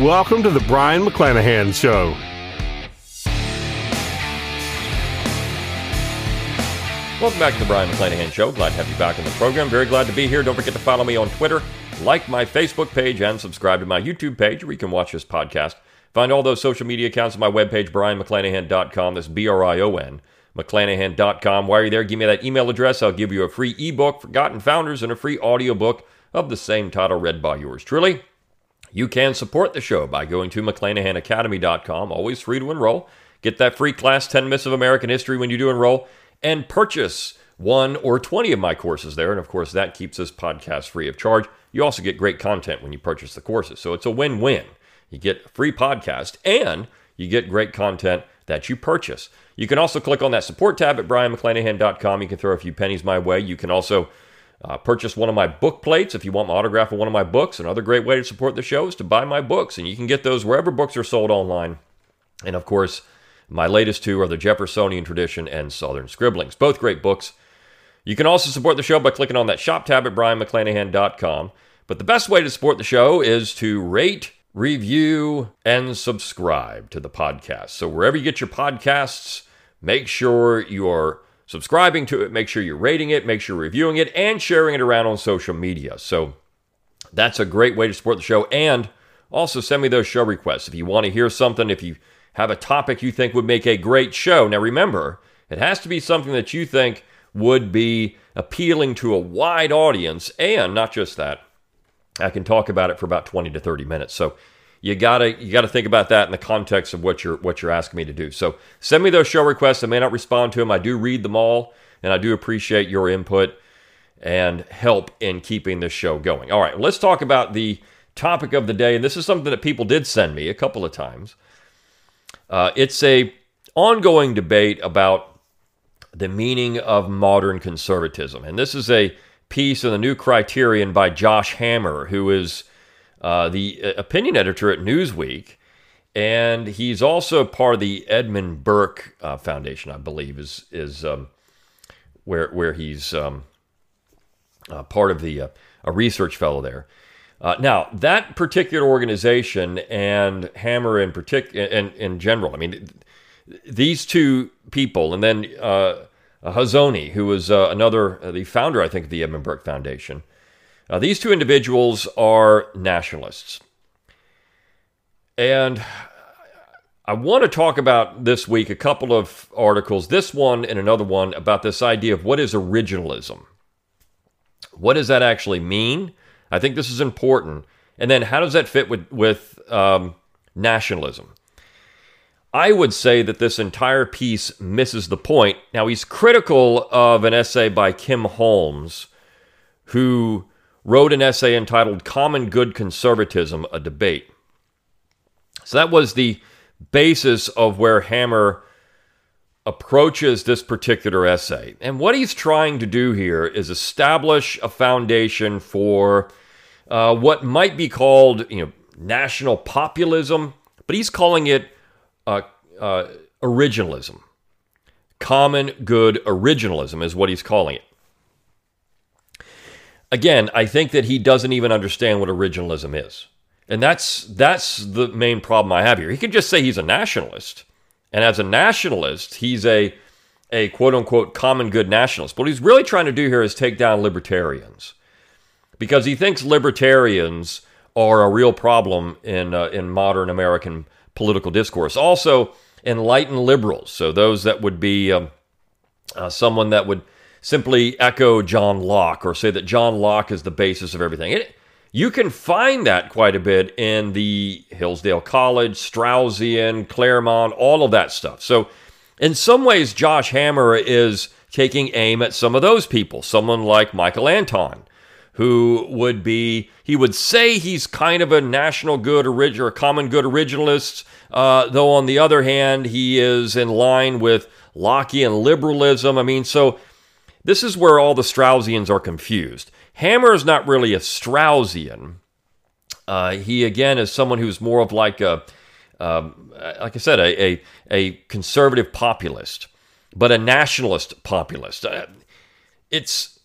Welcome to the Brion McClanahan Show. Welcome back to the Brion McClanahan Show. Glad to have you back on the program. Very glad to be here. Don't forget to follow me on Twitter, like my Facebook page, and subscribe to my YouTube page where you can watch this podcast. Find all those social media accounts on my webpage, brionmcclanahan.com. That's B R I O N, McClanahan.com. While you're you there, give me that email address. I'll give you a free ebook, Forgotten Founders, and a free audiobook of the same title read by yours truly. You can support the show by going to McClanahanacademy.com, always free to enroll. Get that free class, 10 Myths of American History, when you do enroll, and purchase one or 20 of my courses there. And of course, that keeps this podcast free of charge. You also get great content when you purchase the courses. So it's a win win. You get a free podcast and you get great content that you purchase. You can also click on that support tab at brionmcclanahan.com. You can throw a few pennies my way. You can also uh, purchase one of my book plates if you want my autograph of one of my books. Another great way to support the show is to buy my books, and you can get those wherever books are sold online. And of course, my latest two are The Jeffersonian Tradition and Southern Scribblings, both great books. You can also support the show by clicking on that shop tab at brionmcclanahan.com. But the best way to support the show is to rate, review, and subscribe to the podcast. So wherever you get your podcasts, make sure you're subscribing to it, make sure you're rating it, make sure you're reviewing it, and sharing it around on social media. So that's a great way to support the show. And also send me those show requests. If you want to hear something, if you have a topic you think would make a great show. Now remember, it has to be something that you think would be appealing to a wide audience. And not just that, I can talk about it for about 20 to 30 minutes. So you gotta you gotta think about that in the context of what you're what you're asking me to do. So send me those show requests. I may not respond to them. I do read them all, and I do appreciate your input and help in keeping this show going. All right, let's talk about the topic of the day, and this is something that people did send me a couple of times. Uh, it's a ongoing debate about the meaning of modern conservatism, and this is a piece in the New Criterion by Josh Hammer, who is uh, the uh, opinion editor at Newsweek, and he's also part of the Edmund Burke uh, Foundation, I believe, is is um, where where he's um, uh, part of the uh, a research fellow there. now, that particular organization and Hammer in particular, and in general, I mean, these two people, and then Hazony, who was another the founder, I think, of the Edmund Burke Foundation. Uh, these two individuals are nationalists. And I want to talk about this week a couple of articles, this one and another one, about this idea of what is originalism. What does that actually mean? I think this is important. And then how does that fit with, with um, nationalism? I would say that this entire piece misses the point. Now, he's critical of an essay by Kim Holmes, who wrote an essay entitled Common Good Conservatism, a Debate. So that was the basis of where Hammer approaches this particular essay. And what he's trying to do here is establish a foundation for uh, what might be called, you know, national populism, but he's calling it uh, uh, originalism. Common good originalism is what he's calling it again, I think that he doesn't even understand what originalism is. And that's that's the main problem I have here. He can just say he's a nationalist. And as a nationalist, he's a a quote unquote common good nationalist. What he's really trying to do here is take down libertarians. Because he thinks libertarians are a real problem in uh, in modern American political discourse. Also, enlightened liberals, so those that would be um, uh, someone that would simply echo John Locke or say that John Locke is the basis of everything. It, you can find that quite a bit in the Hillsdale College, Straussian, Claremont, all of that stuff. So, in some ways, Josh Hammer is taking aim at some of those people. Someone like Michael Anton, who would be, he would say he's kind of a national good orig- or a common good originalist, uh, though on the other hand, he is in line with Lockean liberalism. I mean, so this is where all the Straussians are confused. Hammer is not really a Straussian. Uh, he, again, is someone who's more of like a, um, like I said, a, a, a, conservative populist, but a nationalist populist. Uh, it's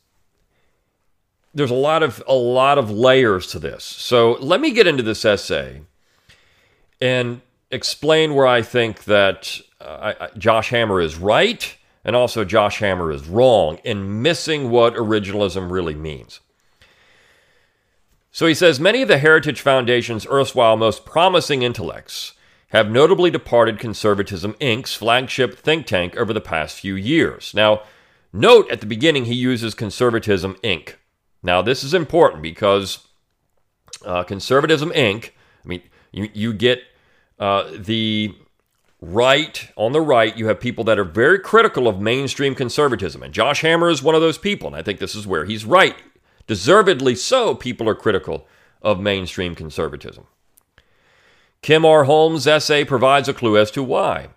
there's a lot of a lot of layers to this. So let me get into this essay and explain where I think that uh, I, Josh Hammer is right and also Josh Hammer is wrong in missing what originalism really means. So he says many of the Heritage Foundation's erstwhile most promising intellects have notably departed Conservatism Inc.'s flagship think tank over the past few years. Now, note at the beginning he uses Conservatism Inc. Now, this is important because uh, Conservatism Inc., I mean, you, you get uh, the right, on the right, you have people that are very critical of mainstream conservatism. And Josh Hammer is one of those people. And I think this is where he's right. Deservedly so, people are critical of mainstream conservatism. Kim R. Holmes' essay provides a clue as to why.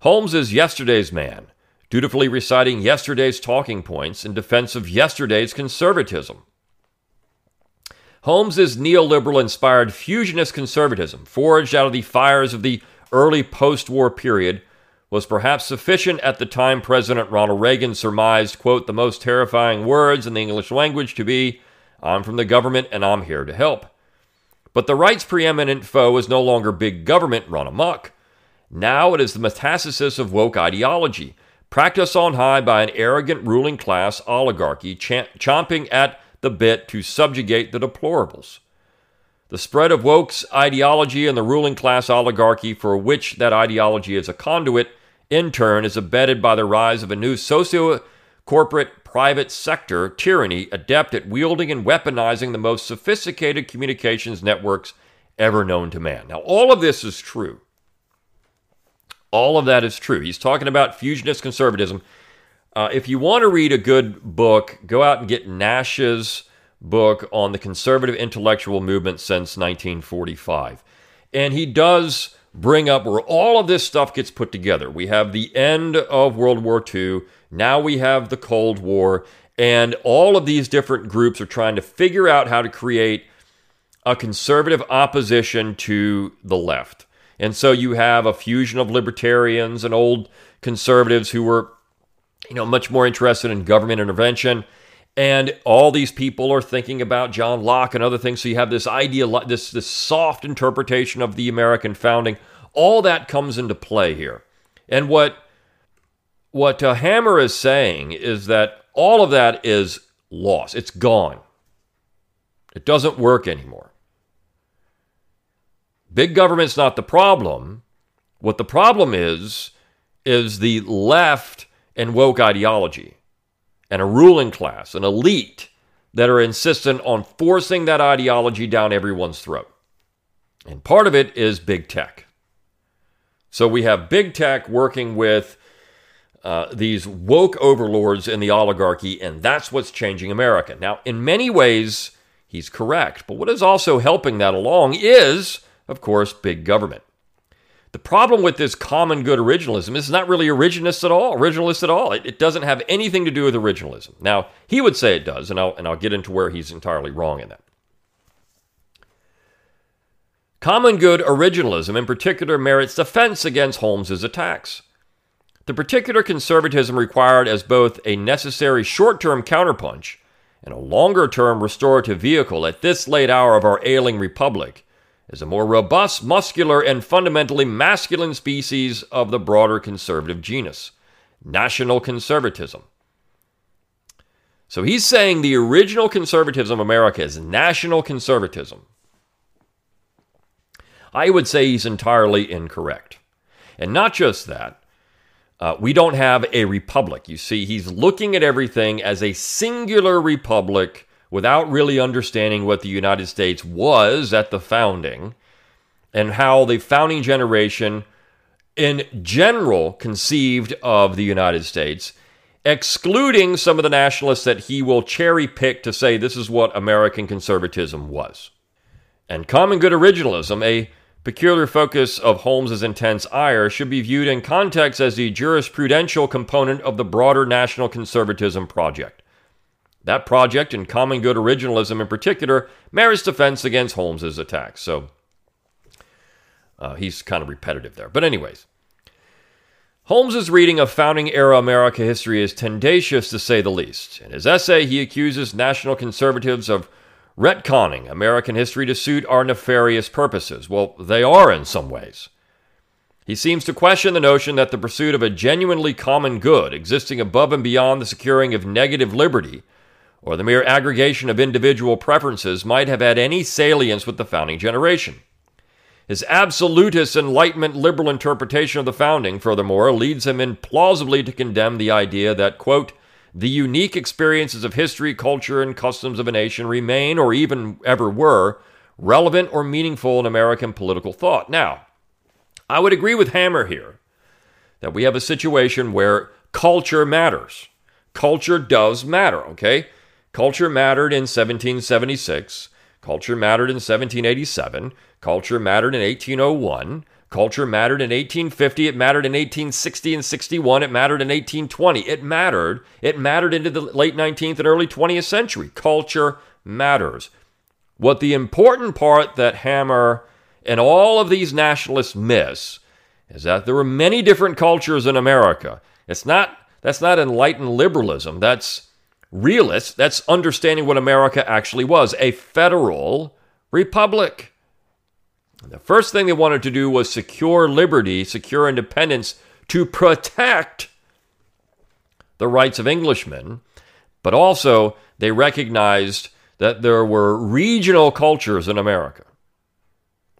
Holmes is yesterday's man dutifully reciting yesterday's talking points in defense of yesterday's conservatism. Holmes's neoliberal inspired fusionist conservatism, forged out of the fires of the early post war period, was perhaps sufficient at the time President Ronald Reagan surmised, quote, the most terrifying words in the English language to be, I'm from the government and I'm here to help. But the right's preeminent foe is no longer big government run amok. Now it is the metastasis of woke ideology, practiced on high by an arrogant ruling class oligarchy ch- chomping at the bit to subjugate the deplorables. The spread of woke's ideology and the ruling class oligarchy for which that ideology is a conduit, in turn, is abetted by the rise of a new socio corporate private sector tyranny adept at wielding and weaponizing the most sophisticated communications networks ever known to man. Now, all of this is true. All of that is true. He's talking about fusionist conservatism. Uh, if you want to read a good book, go out and get Nash's book on the conservative intellectual movement since 1945. And he does bring up where all of this stuff gets put together. We have the end of World War II, now we have the Cold War, and all of these different groups are trying to figure out how to create a conservative opposition to the left. And so you have a fusion of libertarians and old conservatives who were, you know, much more interested in government intervention. And all these people are thinking about John Locke and other things. So you have this idea, this, this soft interpretation of the American founding. All that comes into play here. And what, what uh, Hammer is saying is that all of that is lost, it's gone. It doesn't work anymore. Big government's not the problem. What the problem is, is the left and woke ideology and a ruling class, an elite that are insistent on forcing that ideology down everyone's throat. And part of it is big tech. So we have big tech working with uh, these woke overlords in the oligarchy, and that's what's changing America. Now, in many ways, he's correct. But what is also helping that along is of course, big government. The problem with this common good originalism is not really originalist at all. Originalist at all. It, it, doesn't have anything to do with originalism. Now he would say it does, and I'll and I'll get into where he's entirely wrong in that. Common good originalism, in particular, merits defense against Holmes's attacks. The particular conservatism required as both a necessary short-term counterpunch and a longer-term restorative vehicle at this late hour of our ailing republic is a more robust, muscular, and fundamentally masculine species of the broader conservative genus national conservatism. So he's saying the original conservatism of America is national conservatism. I would say he's entirely incorrect. And not just that, uh, we don't have a republic. You see, he's looking at everything as a singular republic without really understanding what the United States was at the founding and how the founding generation in general conceived of the United States excluding some of the nationalists that he will cherry pick to say this is what American conservatism was. And common good originalism, a peculiar focus of Holmes's intense ire, should be viewed in context as the jurisprudential component of the broader national conservatism project. That project, and common good originalism in particular, merits defense against Holmes's attacks. So uh, he's kind of repetitive there. But, anyways, Holmes's reading of founding era America history is tendacious to say the least. In his essay, he accuses national conservatives of retconning American history to suit our nefarious purposes. Well, they are in some ways. He seems to question the notion that the pursuit of a genuinely common good, existing above and beyond the securing of negative liberty, or the mere aggregation of individual preferences, might have had any salience with the founding generation. His absolutist Enlightenment liberal interpretation of the founding, furthermore, leads him implausibly to condemn the idea that, quote, the unique experiences of history, culture, and customs of a nation remain, or even ever were, relevant or meaningful in American political thought. Now, I would agree with Hammer here that we have a situation where culture matters. Culture does matter, okay? Culture mattered in 1776. Culture mattered in 1787. Culture mattered in 1801. Culture mattered in 1850. It mattered in 1860 and 61. It mattered in 1820. It mattered. It mattered into the late 19th and early 20th century. Culture matters. What the important part that Hammer and all of these nationalists miss is that there were many different cultures in America. It's not that's not enlightened liberalism. That's realist. That's understanding what America actually was a federal republic. The first thing they wanted to do was secure liberty, secure independence to protect the rights of Englishmen, but also they recognized that there were regional cultures in America.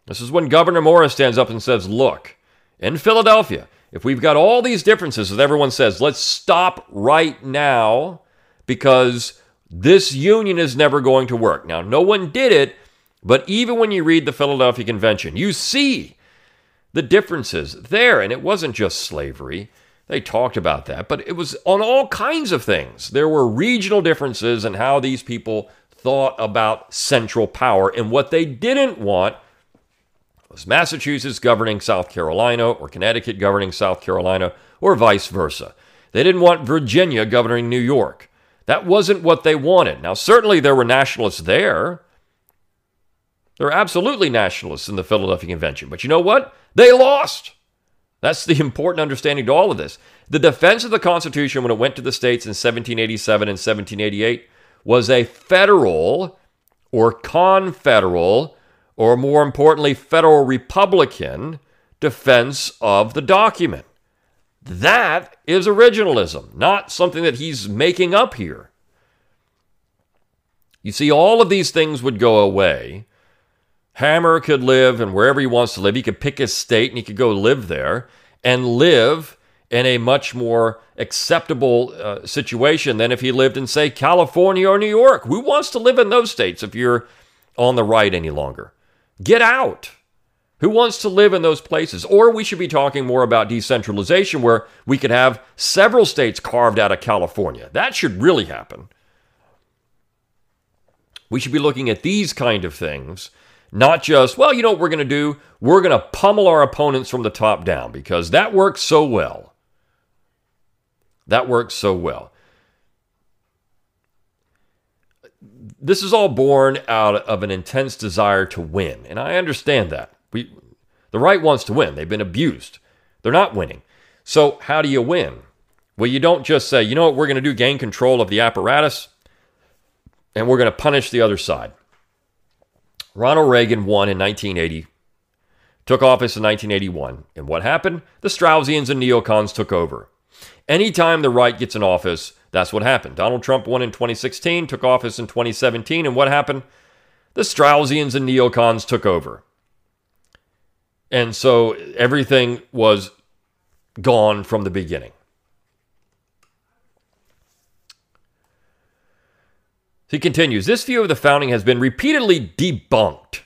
This is when Gouverneur Morris stands up and says, Look, in Philadelphia, if we've got all these differences, as everyone says, let's stop right now because this union is never going to work. Now, no one did it, but even when you read the Philadelphia Convention, you see the differences there. And it wasn't just slavery. They talked about that, but it was on all kinds of things. There were regional differences in how these people thought about central power. And what they didn't want was Massachusetts governing South Carolina or Connecticut governing South Carolina or vice versa. They didn't want Virginia governing New York. That wasn't what they wanted. Now, certainly there were nationalists there. There were absolutely nationalists in the Philadelphia Convention. But you know what? They lost. That's the important understanding to all of this. The defense of the Constitution when it went to the states in 1787 and 1788 was a federal or confederal, or more importantly, federal republican defense of the document. That is originalism, not something that he's making up here. You see, all of these things would go away. Hammer could live and wherever he wants to live. He could pick his state and he could go live there and live in a much more acceptable uh, situation than if he lived in, say, California or New York. Who wants to live in those states if you're on the right any longer? Get out. Who wants to live in those places? Or we should be talking more about decentralization, where we could have several states carved out of California. That should really happen. We should be looking at these kind of things, not just, well, you know what we're going to do? We're going to pummel our opponents from the top down because that works so well. That works so well. This is all born out of an intense desire to win, and I understand that. We, the right wants to win. They've been abused. They're not winning. So, how do you win? Well, you don't just say, you know what, we're going to do gain control of the apparatus and we're going to punish the other side. Ronald Reagan won in 1980, took office in 1981. And what happened? The Straussians and neocons took over. Anytime the right gets in office, that's what happened. Donald Trump won in 2016, took office in 2017. And what happened? The Straussians and neocons took over. And so everything was gone from the beginning. He continues This view of the founding has been repeatedly debunked.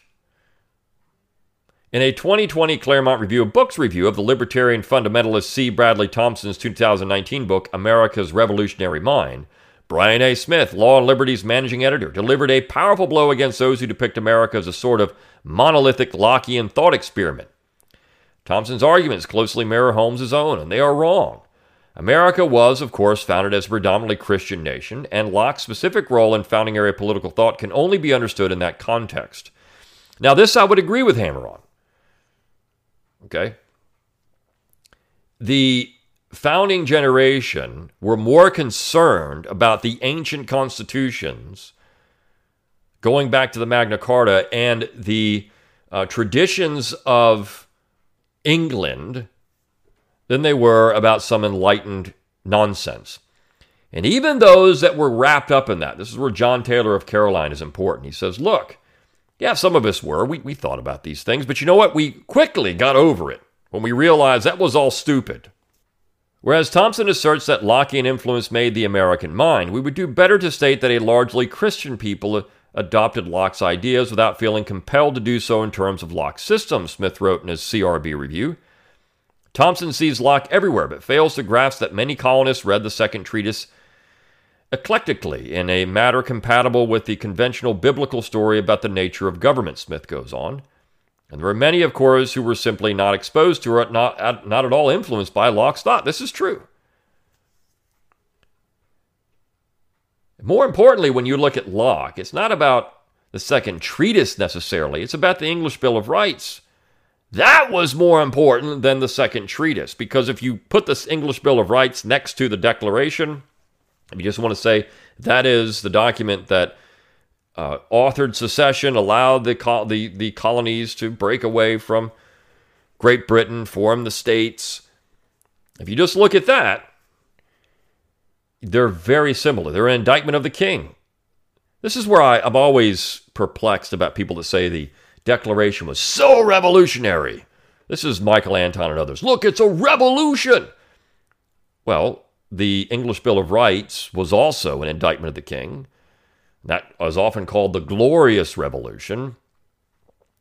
In a 2020 Claremont Review of Books review of the libertarian fundamentalist C. Bradley Thompson's 2019 book, America's Revolutionary Mind, Brian A. Smith, Law and Liberty's managing editor, delivered a powerful blow against those who depict America as a sort of monolithic Lockean thought experiment. Thompson's arguments closely mirror Holmes's own, and they are wrong. America was, of course, founded as a predominantly Christian nation, and Locke's specific role in founding area political thought can only be understood in that context. Now, this I would agree with Hammer on. Okay? The founding generation were more concerned about the ancient constitutions going back to the Magna Carta and the uh, traditions of England than they were about some enlightened nonsense. And even those that were wrapped up in that, this is where John Taylor of Caroline is important. He says, Look, yeah, some of us were. We, we thought about these things, but you know what? We quickly got over it when we realized that was all stupid. Whereas Thompson asserts that Lockean influence made the American mind, we would do better to state that a largely Christian people adopted Locke's ideas without feeling compelled to do so in terms of Locke's system, Smith wrote in his CRB review. Thompson sees Locke everywhere, but fails to grasp that many colonists read the second treatise eclectically in a matter compatible with the conventional biblical story about the nature of government, Smith goes on. And there are many, of course, who were simply not exposed to or not, not at all influenced by Locke's thought. This is true. More importantly, when you look at Locke, it's not about the second treatise necessarily, it's about the English Bill of Rights. That was more important than the second treatise, because if you put this English Bill of Rights next to the Declaration, if you just want to say that is the document that uh, authored secession, allowed the, col- the, the colonies to break away from Great Britain, form the states. If you just look at that, they're very similar. They're an indictment of the king. This is where I, I'm always perplexed about people that say the Declaration was so revolutionary. This is Michael Anton and others. Look, it's a revolution. Well, the English Bill of Rights was also an indictment of the king. That was often called the Glorious Revolution.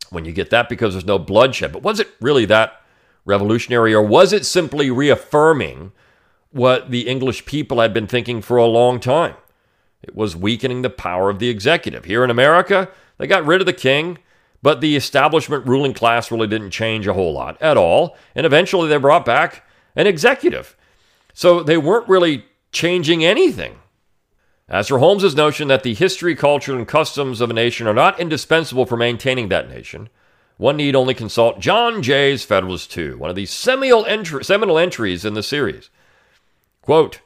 When you get that because there's no bloodshed. But was it really that revolutionary, or was it simply reaffirming what the English people had been thinking for a long time? It was weakening the power of the executive. Here in America, they got rid of the king, but the establishment ruling class really didn't change a whole lot at all. And eventually they brought back an executive. So they weren't really changing anything. As for Holmes's notion that the history, culture, and customs of a nation are not indispensable for maintaining that nation, one need only consult John Jay's Federalist II, one of the seminal, entries in the series. Quote,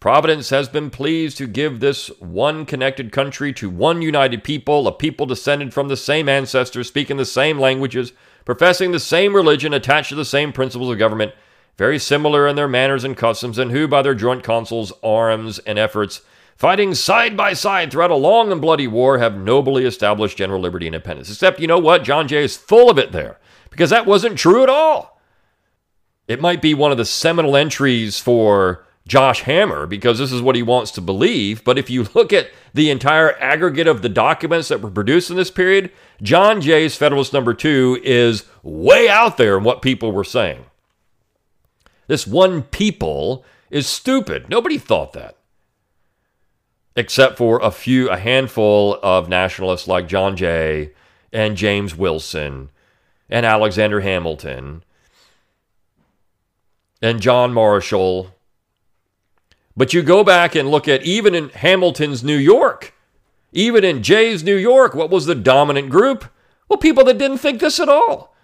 Providence has been pleased to give this one connected country to one united people, a people descended from the same ancestors, speaking the same languages, professing the same religion, attached to the same principles of government, very similar in their manners and customs, and who, by their joint counsels, arms, and efforts, fighting side by side throughout a long and bloody war, have nobly established general liberty and independence. Except, you know what? John Jay is full of it there, because that wasn't true at all. It might be one of the seminal entries for Josh Hammer, because this is what he wants to believe. But if you look at the entire aggregate of the documents that were produced in this period, John Jay's Federalist Number Two is way out there in what people were saying. This one people is stupid. Nobody thought that. Except for a few, a handful of nationalists like John Jay and James Wilson and Alexander Hamilton and John Marshall. But you go back and look at even in Hamilton's New York, even in Jay's New York, what was the dominant group? Well, people that didn't think this at all.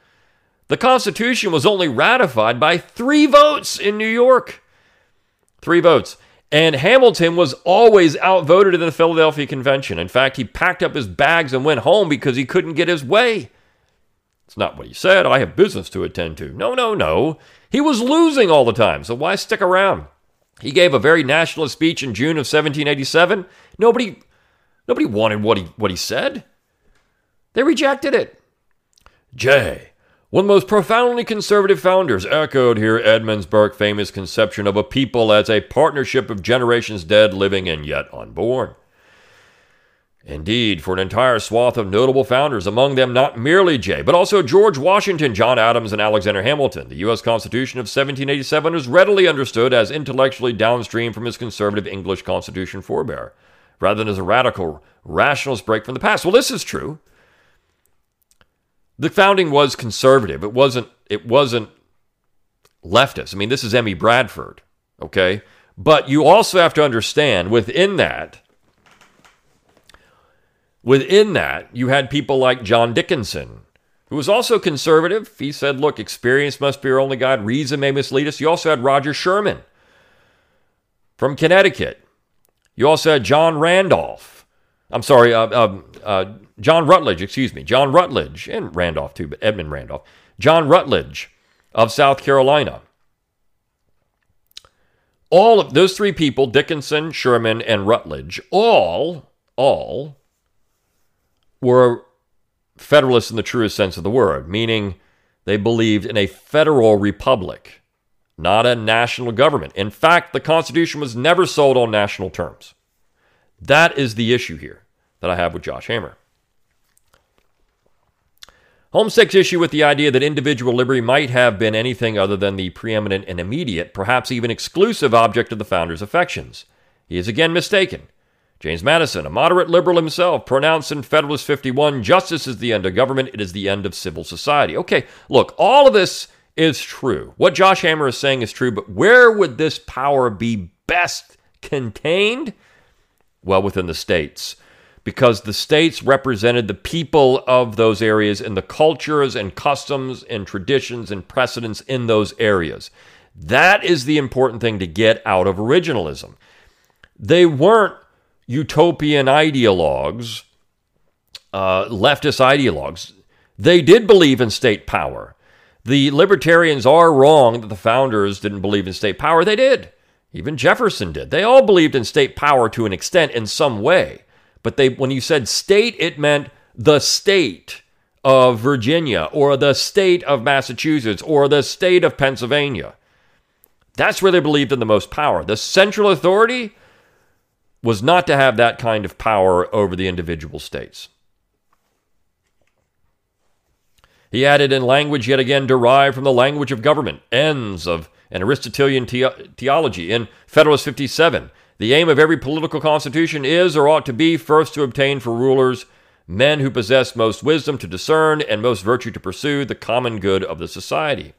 The Constitution was only ratified by three votes in New York. Three votes. And Hamilton was always outvoted in the Philadelphia Convention. In fact, he packed up his bags and went home because he couldn't get his way. It's not what he said. I have business to attend to. No, no, no. He was losing all the time, so why stick around? He gave a very nationalist speech in June of 1787. Nobody, nobody wanted what he, what he said. They rejected it. Jay, one of the most profoundly conservative founders echoed here Edmunds Burke's famous conception of a people as a partnership of generations dead, living, and yet unborn. Indeed, for an entire swath of notable founders, among them not merely Jay, but also George Washington, John Adams, and Alexander Hamilton, the U.S. Constitution of 1787 was readily understood as intellectually downstream from its conservative English Constitution forebear, rather than as a radical rationalist break from the past. Well, this is true. The founding was conservative. It wasn't. It wasn't leftist. I mean, this is M.E. Bradford, okay? But you also have to understand within that Within that, you had people like John Dickinson, who was also conservative. He said, look, experience must be our only guide, reason may mislead us. You also had Roger Sherman from Connecticut. You also had John Randolph. I'm sorry, uh, uh, uh, John Rutledge, excuse me, John Rutledge, and Randolph too, but Edmund Randolph. John Rutledge of South Carolina. All of those three people, Dickinson, Sherman, and Rutledge, all, all were federalists in the truest sense of the word, meaning they believed in a federal republic, not a national government. In fact, the Constitution was never sold on national terms. That is the issue here that I have with Josh Hammer. Holmes takes issue with the idea that individual liberty might have been anything other than the preeminent and immediate, perhaps even exclusive object of the founders' affections. He is again mistaken. James Madison, a moderate liberal himself, pronounced in Federalist 51 justice is the end of government, it is the end of civil society. Okay, look, all of this is true. What Josh Hammer is saying is true, but where would this power be best contained? Well, within the states. Because the states represented the people of those areas and the cultures and customs and traditions and precedents in those areas. That is the important thing to get out of originalism. They weren't utopian ideologues, uh, leftist ideologues, they did believe in state power. The libertarians are wrong that the founders didn't believe in state power. They did. Even Jefferson did. They all believed in state power to an extent in some way. But they when you said state, it meant the state of Virginia or the state of Massachusetts or the state of Pennsylvania. That's where they believed in the most power. The central authority, was not to have that kind of power over the individual states. He added in language yet again derived from the language of government, ends of an Aristotelian the- theology. In Federalist 57, the aim of every political constitution is or ought to be first to obtain for rulers men who possess most wisdom to discern and most virtue to pursue the common good of the society.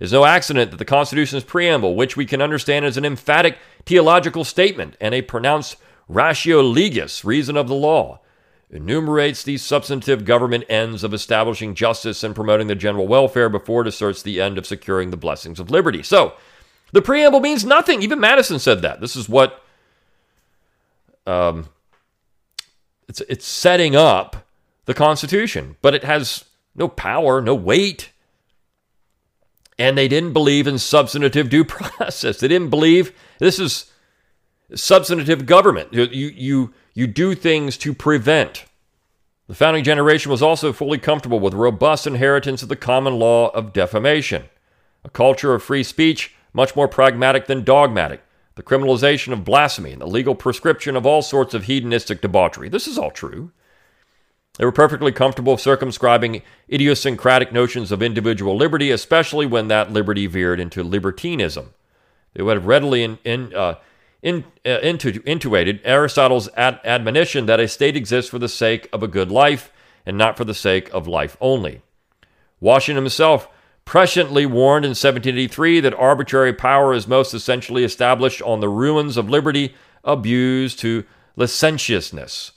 It is no accident that the Constitution's preamble, which we can understand as an emphatic theological statement and a pronounced ratio legis, reason of the law, enumerates the substantive government ends of establishing justice and promoting the general welfare before it asserts the end of securing the blessings of liberty. So, the preamble means nothing. Even Madison said that. This is what um, it's it's setting up the Constitution, but it has no power, no weight and they didn't believe in substantive due process. They didn't believe this is substantive government. You, you, you do things to prevent. The founding generation was also fully comfortable with robust inheritance of the common law of defamation, a culture of free speech much more pragmatic than dogmatic, the criminalization of blasphemy, and the legal prescription of all sorts of hedonistic debauchery. This is all true. They were perfectly comfortable circumscribing idiosyncratic notions of individual liberty, especially when that liberty veered into libertinism. They would have readily in, in, uh, in, uh, intu- intuited Aristotle's ad- admonition that a state exists for the sake of a good life and not for the sake of life only. Washington himself presciently warned in 1783 that arbitrary power is most essentially established on the ruins of liberty abused to licentiousness.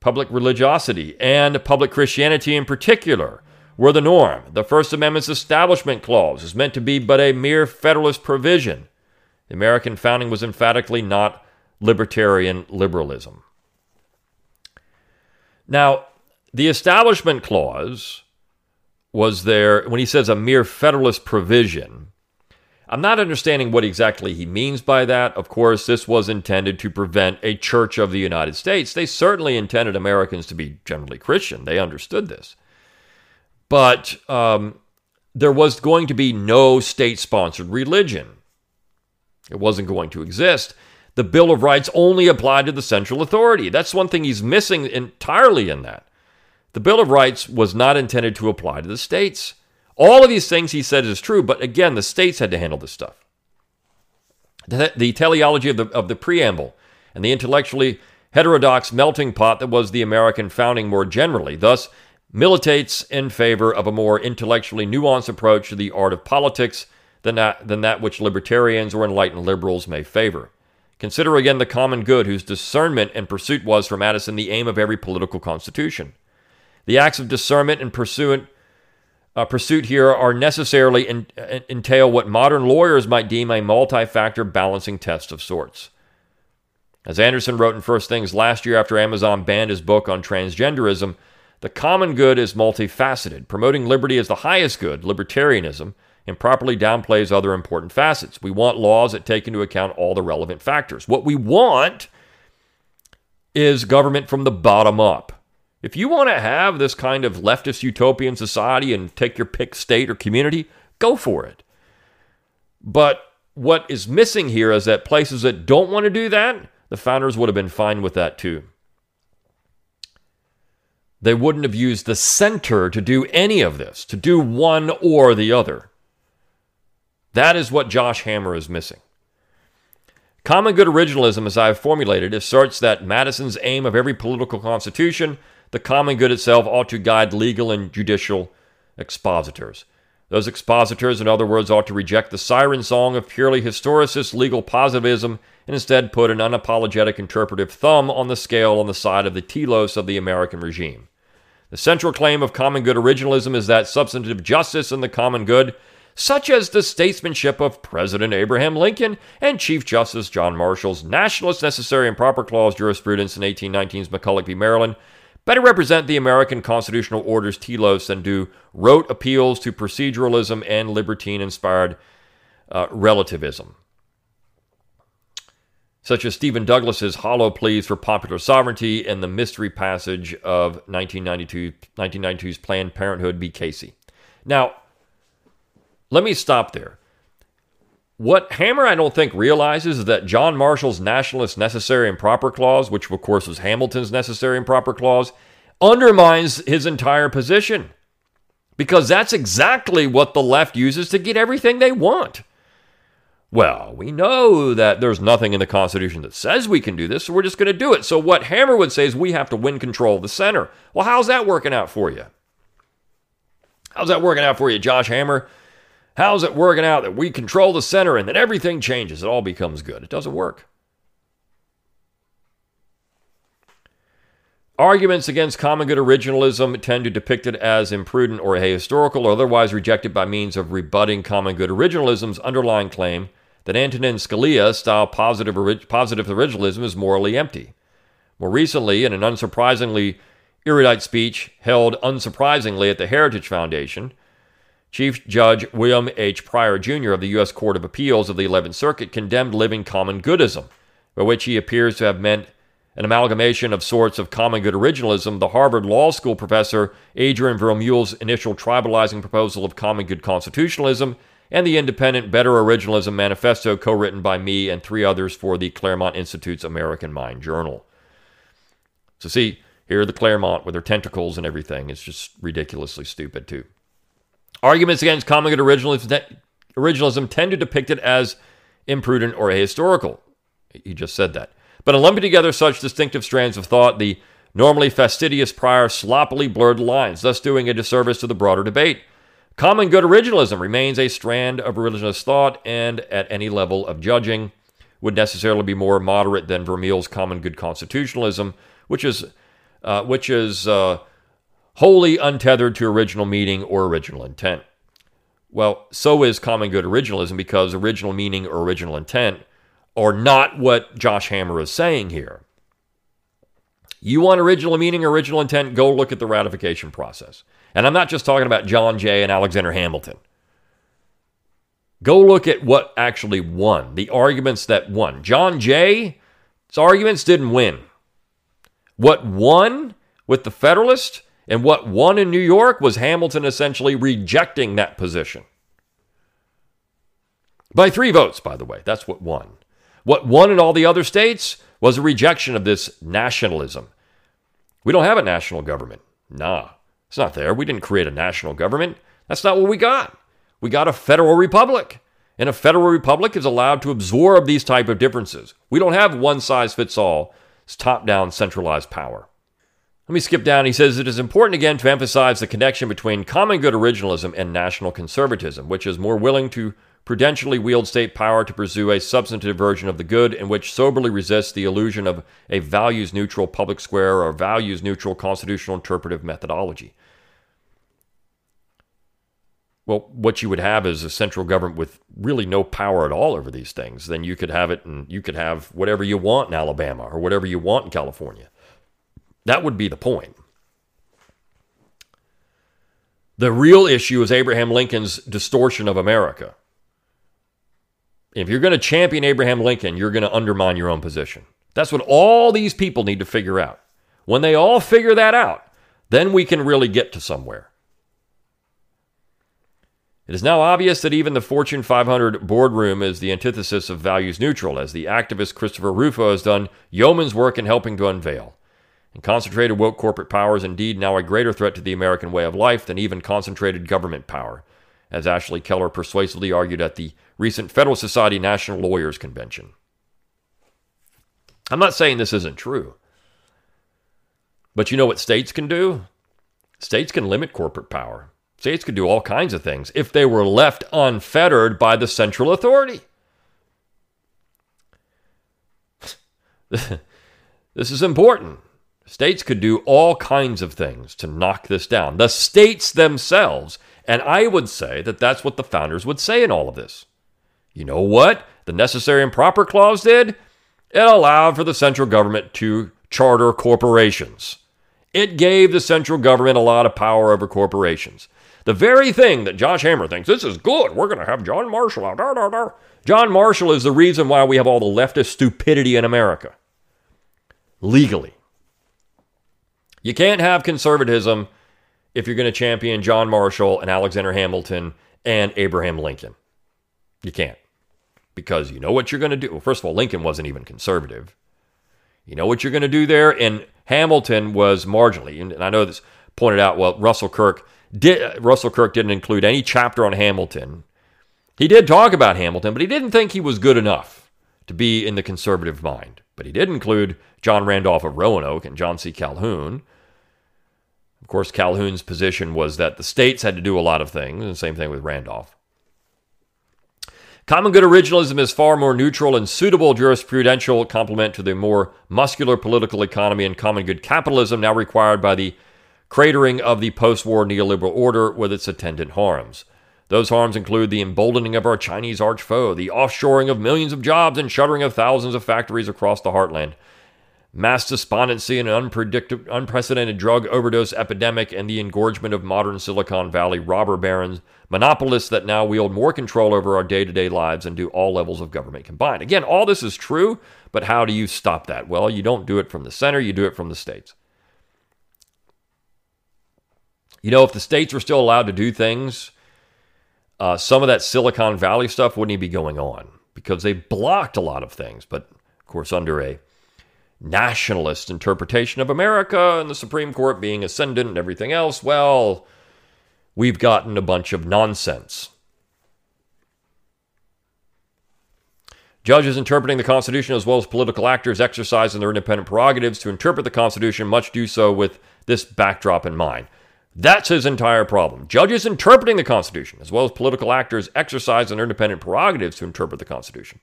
Public religiosity and public Christianity in particular were the norm. The First Amendment's Establishment Clause is meant to be but a mere Federalist provision. The American founding was emphatically not libertarian liberalism. Now, the Establishment Clause was there, when he says a mere Federalist provision, I'm not understanding what exactly he means by that. Of course, this was intended to prevent a Church of the United States. They certainly intended Americans to be generally Christian. They understood this. But um, there was going to be no state sponsored religion, it wasn't going to exist. the Bill of Rights only applied to the central authority. That's one thing he's missing entirely in that. The Bill of Rights was not intended to apply to the states. All of these things he said is true, but again, the states had to handle this stuff. The, the teleology of the, of the preamble and the intellectually heterodox melting pot that was the American founding more generally, thus militates in favor of a more intellectually nuanced approach to the art of politics than that, than that which libertarians or enlightened liberals may favor. Consider again the common good, whose discernment and pursuit was for Madison the aim of every political constitution. The acts of discernment and pursuit, uh, pursuit here are necessarily in, in, entail what modern lawyers might deem a multi factor balancing test of sorts. As Anderson wrote in First Things last year after Amazon banned his book on transgenderism, the common good is multifaceted. Promoting liberty as the highest good, libertarianism, improperly downplays other important facets. We want laws that take into account all the relevant factors. What we want is government from the bottom up. If you want to have this kind of leftist utopian society and take your pick state or community, go for it. But what is missing here is that places that don't want to do that, the founders would have been fine with that too. They wouldn't have used the center to do any of this, to do one or the other. That is what Josh Hammer is missing. Common good originalism, as I have formulated, asserts that Madison's aim of every political constitution, the common good itself, ought to guide legal and judicial expositors. Those expositors, in other words, ought to reject the siren song of purely historicist legal positivism and instead put an unapologetic interpretive thumb on the scale on the side of the telos of the American regime. The central claim of common good originalism is that substantive justice and the common good such as the statesmanship of President Abraham Lincoln and Chief Justice John Marshall's nationalist necessary and proper clause jurisprudence in 1819's McCulloch v. Maryland, better represent the American constitutional order's telos than do rote appeals to proceduralism and libertine inspired uh, relativism. Such as Stephen Douglas's hollow pleas for popular sovereignty and the mystery passage of 1992, 1992's Planned Parenthood v. Casey. Now, let me stop there. What Hammer, I don't think, realizes is that John Marshall's nationalist necessary and proper clause, which of course was Hamilton's necessary and proper clause, undermines his entire position. Because that's exactly what the left uses to get everything they want. Well, we know that there's nothing in the Constitution that says we can do this, so we're just going to do it. So, what Hammer would say is we have to win control of the center. Well, how's that working out for you? How's that working out for you, Josh Hammer? How's it working out that we control the center and that everything changes? It all becomes good. It doesn't work. Arguments against common good originalism tend to depict it as imprudent or ahistorical or otherwise rejected by means of rebutting common good originalism's underlying claim that Antonin Scalia style positive, positive originalism is morally empty. More recently, in an unsurprisingly erudite speech held unsurprisingly at the Heritage Foundation, Chief Judge William H. Pryor Jr. of the U.S. Court of Appeals of the 11th Circuit condemned living common goodism, by which he appears to have meant an amalgamation of sorts of common good originalism, the Harvard Law School professor Adrian Vermeule's initial tribalizing proposal of common good constitutionalism, and the independent Better Originalism Manifesto co written by me and three others for the Claremont Institute's American Mind Journal. So, see, here the Claremont with their tentacles and everything. It's just ridiculously stupid, too. Arguments against common good originalism tend to depict it as imprudent or ahistorical. He just said that. But in lumping together such distinctive strands of thought, the normally fastidious Pryor sloppily blurred lines, thus doing a disservice to the broader debate. Common good originalism remains a strand of religionist thought, and at any level of judging, would necessarily be more moderate than Vermeule's common good constitutionalism, which is, uh, which is uh, wholly untethered to original meaning or original intent. Well, so is common good originalism because original meaning or original intent are not what Josh Hammer is saying here. You want original meaning, original intent, go look at the ratification process. And I'm not just talking about John Jay and Alexander Hamilton. Go look at what actually won, the arguments that won. John Jay's arguments didn't win. What won with the Federalist and what won in New York was Hamilton essentially rejecting that position. By three votes, by the way. That's what won. What won in all the other states was a rejection of this nationalism. We don't have a national government. Nah, it's not there. We didn't create a national government. That's not what we got. We got a federal republic. And a federal republic is allowed to absorb these type of differences. We don't have one size fits all. It's top-down centralized power. Let me skip down. He says it is important again to emphasize the connection between common good originalism and national conservatism, which is more willing to prudentially wield state power to pursue a substantive version of the good and which soberly resists the illusion of a values neutral public square or values neutral constitutional interpretive methodology. Well, what you would have is a central government with really no power at all over these things. Then you could have it and you could have whatever you want in Alabama or whatever you want in California. That would be the point. The real issue is Abraham Lincoln's distortion of America. If you're going to champion Abraham Lincoln, you're going to undermine your own position. That's what all these people need to figure out. When they all figure that out, then we can really get to somewhere. It is now obvious that even the Fortune 500 boardroom is the antithesis of values neutral, as the activist Christopher Rufo has done yeoman's work in helping to unveil. And concentrated woke corporate power is indeed now a greater threat to the American way of life than even concentrated government power, as Ashley Keller persuasively argued at the recent Federal Society National Lawyers Convention. I'm not saying this isn't true. But you know what states can do? States can limit corporate power. States could do all kinds of things if they were left unfettered by the central authority. this is important. States could do all kinds of things to knock this down. The states themselves. And I would say that that's what the founders would say in all of this. You know what the necessary and proper clause did? It allowed for the central government to charter corporations. It gave the central government a lot of power over corporations. The very thing that Josh Hammer thinks this is good, we're going to have John Marshall out. John Marshall is the reason why we have all the leftist stupidity in America. Legally. You can't have conservatism if you're going to champion John Marshall and Alexander Hamilton and Abraham Lincoln. You can't. Because you know what you're going to do. Well, first of all, Lincoln wasn't even conservative. You know what you're going to do there? And Hamilton was marginally, and I know this pointed out, well, Russell Kirk did Russell Kirk didn't include any chapter on Hamilton. He did talk about Hamilton, but he didn't think he was good enough to be in the conservative mind. But he did include John Randolph of Roanoke and John C. Calhoun. Of course, Calhoun's position was that the states had to do a lot of things, and same thing with Randolph. Common good originalism is far more neutral and suitable jurisprudential complement to the more muscular political economy and common good capitalism now required by the cratering of the post war neoliberal order with its attendant harms. Those harms include the emboldening of our Chinese arch foe, the offshoring of millions of jobs and shuttering of thousands of factories across the heartland, mass despondency and an unprecedented drug overdose epidemic, and the engorgement of modern Silicon Valley robber barons, monopolists that now wield more control over our day to day lives and do all levels of government combined. Again, all this is true, but how do you stop that? Well, you don't do it from the center, you do it from the states. You know, if the states were still allowed to do things, uh, some of that Silicon Valley stuff wouldn't even be going on because they blocked a lot of things. But of course, under a nationalist interpretation of America and the Supreme Court being ascendant and everything else, well, we've gotten a bunch of nonsense. Judges interpreting the Constitution as well as political actors exercising their independent prerogatives to interpret the Constitution must do so with this backdrop in mind. That's his entire problem. Judges interpreting the Constitution, as well as political actors exercising their independent prerogatives to interpret the Constitution,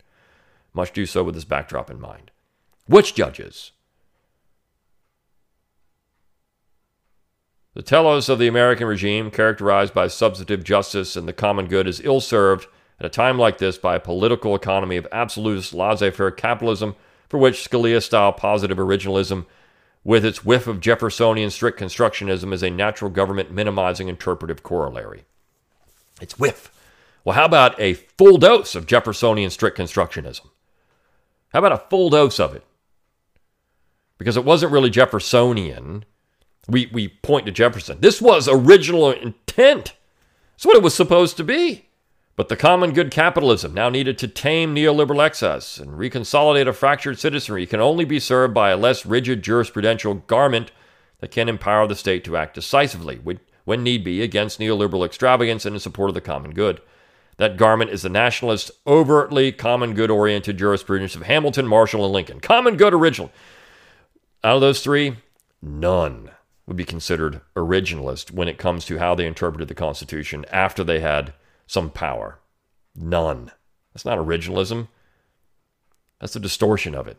must do so with this backdrop in mind. Which judges? The telos of the American regime, characterized by substantive justice and the common good, is ill served at a time like this by a political economy of absolutist laissez faire capitalism for which Scalia style positive originalism with its whiff of Jeffersonian strict constructionism as a natural government minimizing interpretive corollary. It's whiff. Well, how about a full dose of Jeffersonian strict constructionism? How about a full dose of it? Because it wasn't really Jeffersonian. We, we point to Jefferson. This was original intent. It's what it was supposed to be. But the common good capitalism, now needed to tame neoliberal excess and reconsolidate a fractured citizenry, can only be served by a less rigid jurisprudential garment that can empower the state to act decisively, when need be, against neoliberal extravagance and in support of the common good. That garment is the nationalist, overtly common good oriented jurisprudence of Hamilton, Marshall, and Lincoln. Common good original. Out of those three, none would be considered originalist when it comes to how they interpreted the Constitution after they had some power. None. That's not originalism. That's a distortion of it.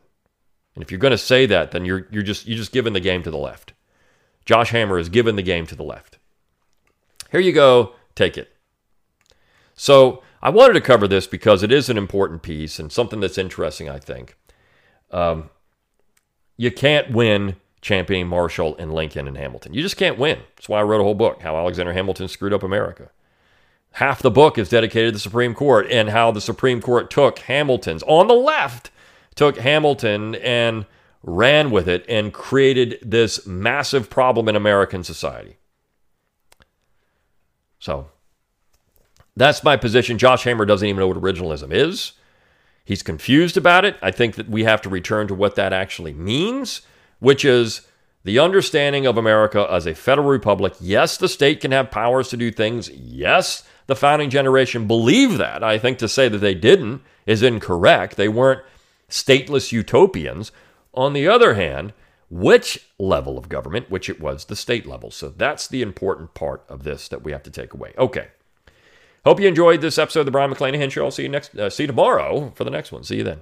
And if you're going to say that, then you're you're just you're just giving the game to the left. Josh Hammer is giving the game to the left. Here you go, take it. So I wanted to cover this because it is an important piece and something that's interesting, I think. Um, you can't win championing Marshall and Lincoln and Hamilton. You just can't win. That's why I wrote a whole book, How Alexander Hamilton Screwed Up America. Half the book is dedicated to the Supreme Court and how the Supreme Court took Hamilton's, on the left, took Hamilton and ran with it and created this massive problem in American society. So that's my position. Josh Hammer doesn't even know what originalism is. He's confused about it. I think that we have to return to what that actually means, which is the understanding of America as a federal republic. Yes, the state can have powers to do things. Yes, the founding generation believed that. I think to say that they didn't is incorrect. They weren't stateless utopians. On the other hand, which level of government, which it was the state level. So that's the important part of this that we have to take away. Okay. Hope you enjoyed this episode of the Brion McClanahan Show. I'll see you next. Uh, see you tomorrow for the next one. See you then.